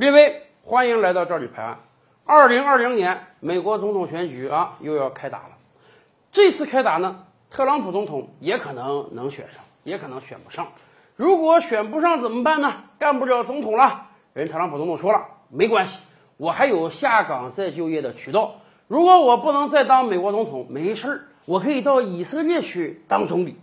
列位，欢迎来到这里拍案。二零二零年美国总统选举啊，又要开打了。这次开打呢，特朗普总统也可能能选上，也可能选不上。如果选不上怎么办呢？干不了总统了。人特朗普总统说了，没关系，我还有下岗再就业的渠道。如果我不能再当美国总统，没事儿，我可以到以色列去当总理。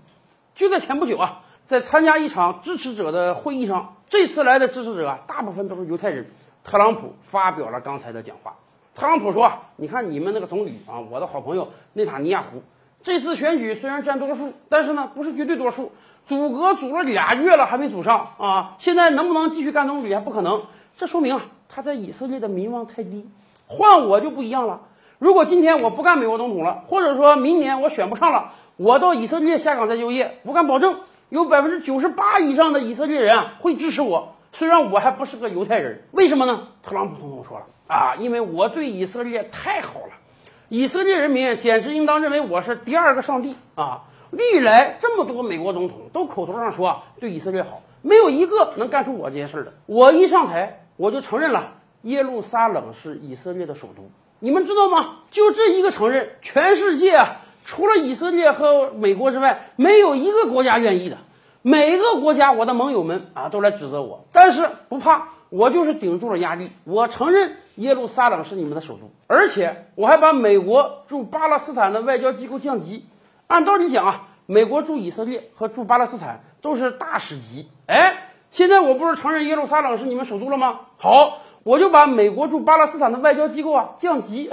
就在前不久啊，在参加一场支持者的会议上，这次来的支持者啊，大部分都是犹太人。特朗普发表了刚才的讲话。特朗普说：“你看你们那个总理啊，我的好朋友内塔尼亚胡，这次选举虽然占多数，但是呢不是绝对多数。组阁组了俩月了还没组上啊，现在能不能继续干总理还不可能。这说明啊他在以色列的民望太低。换我就不一样了。如果今天我不干美国总统了，或者说明年我选不上了，我到以色列下岗再就业，我敢保证有百分之九十八以上的以色列人啊会支持我。”虽然我还不是个犹太人，为什么呢？特朗普总统说了啊，因为我对以色列太好了，以色列人民简直应当认为我是第二个上帝啊！历来这么多美国总统都口头上说对以色列好，没有一个能干出我这些事儿的。我一上台，我就承认了耶路撒冷是以色列的首都。你们知道吗？就这一个承认，全世界啊，除了以色列和美国之外，没有一个国家愿意的。每个国家，我的盟友们啊，都来指责我，但是不怕，我就是顶住了压力。我承认耶路撒冷是你们的首都，而且我还把美国驻巴勒斯坦的外交机构降级。按道理讲啊，美国驻以色列和驻巴勒斯坦都是大使级。哎，现在我不是承认耶路撒冷是你们首都了吗？好，我就把美国驻巴勒斯坦的外交机构啊降级，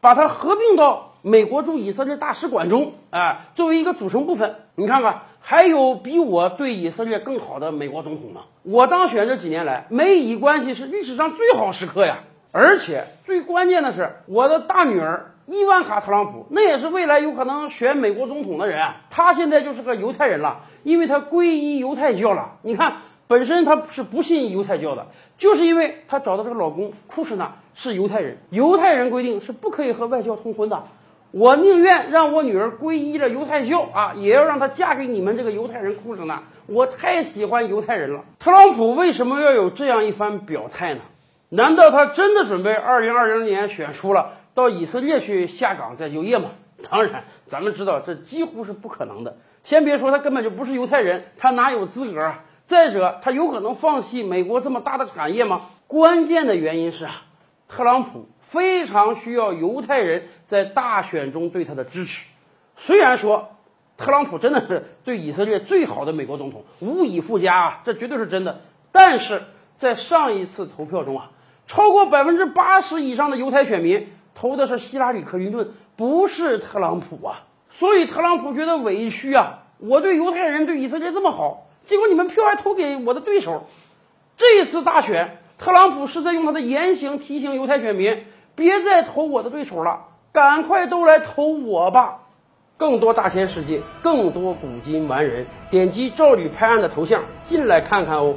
把它合并到。美国驻以色列大使馆中，哎，作为一个组成部分，你看看，还有比我对以色列更好的美国总统吗？我当选这几年来，美以关系是历史上最好时刻呀！而且最关键的是，我的大女儿伊万卡·特朗普，那也是未来有可能选美国总统的人啊。她现在就是个犹太人了，因为她皈依犹太教了。你看，本身她是不信犹太教的，就是因为她找的这个老公库什纳是犹太人，犹太人规定是不可以和外教通婚的。我宁愿让我女儿皈依了犹太教啊，也要让她嫁给你们这个犹太人库什纳。我太喜欢犹太人了。特朗普为什么要有这样一番表态呢？难道他真的准备二零二零年选输了，到以色列去下岗再就业吗？当然，咱们知道这几乎是不可能的。先别说他根本就不是犹太人，他哪有资格啊？再者，他有可能放弃美国这么大的产业吗？关键的原因是啊，特朗普。非常需要犹太人在大选中对他的支持。虽然说特朗普真的是对以色列最好的美国总统，无以复加啊，这绝对是真的。但是在上一次投票中啊，超过百分之八十以上的犹太选民投的是希拉里·克林顿，不是特朗普啊。所以特朗普觉得委屈啊，我对犹太人对以色列这么好，结果你们票还投给我的对手。这一次大选，特朗普是在用他的言行提醒犹太选民。别再投我的对手了，赶快都来投我吧！更多大千世界，更多古今完人，点击赵吕拍案的头像进来看看哦。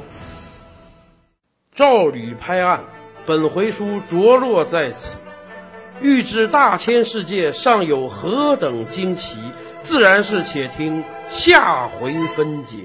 赵吕拍案，本回书着落在此。欲知大千世界尚有何等惊奇，自然是且听下回分解。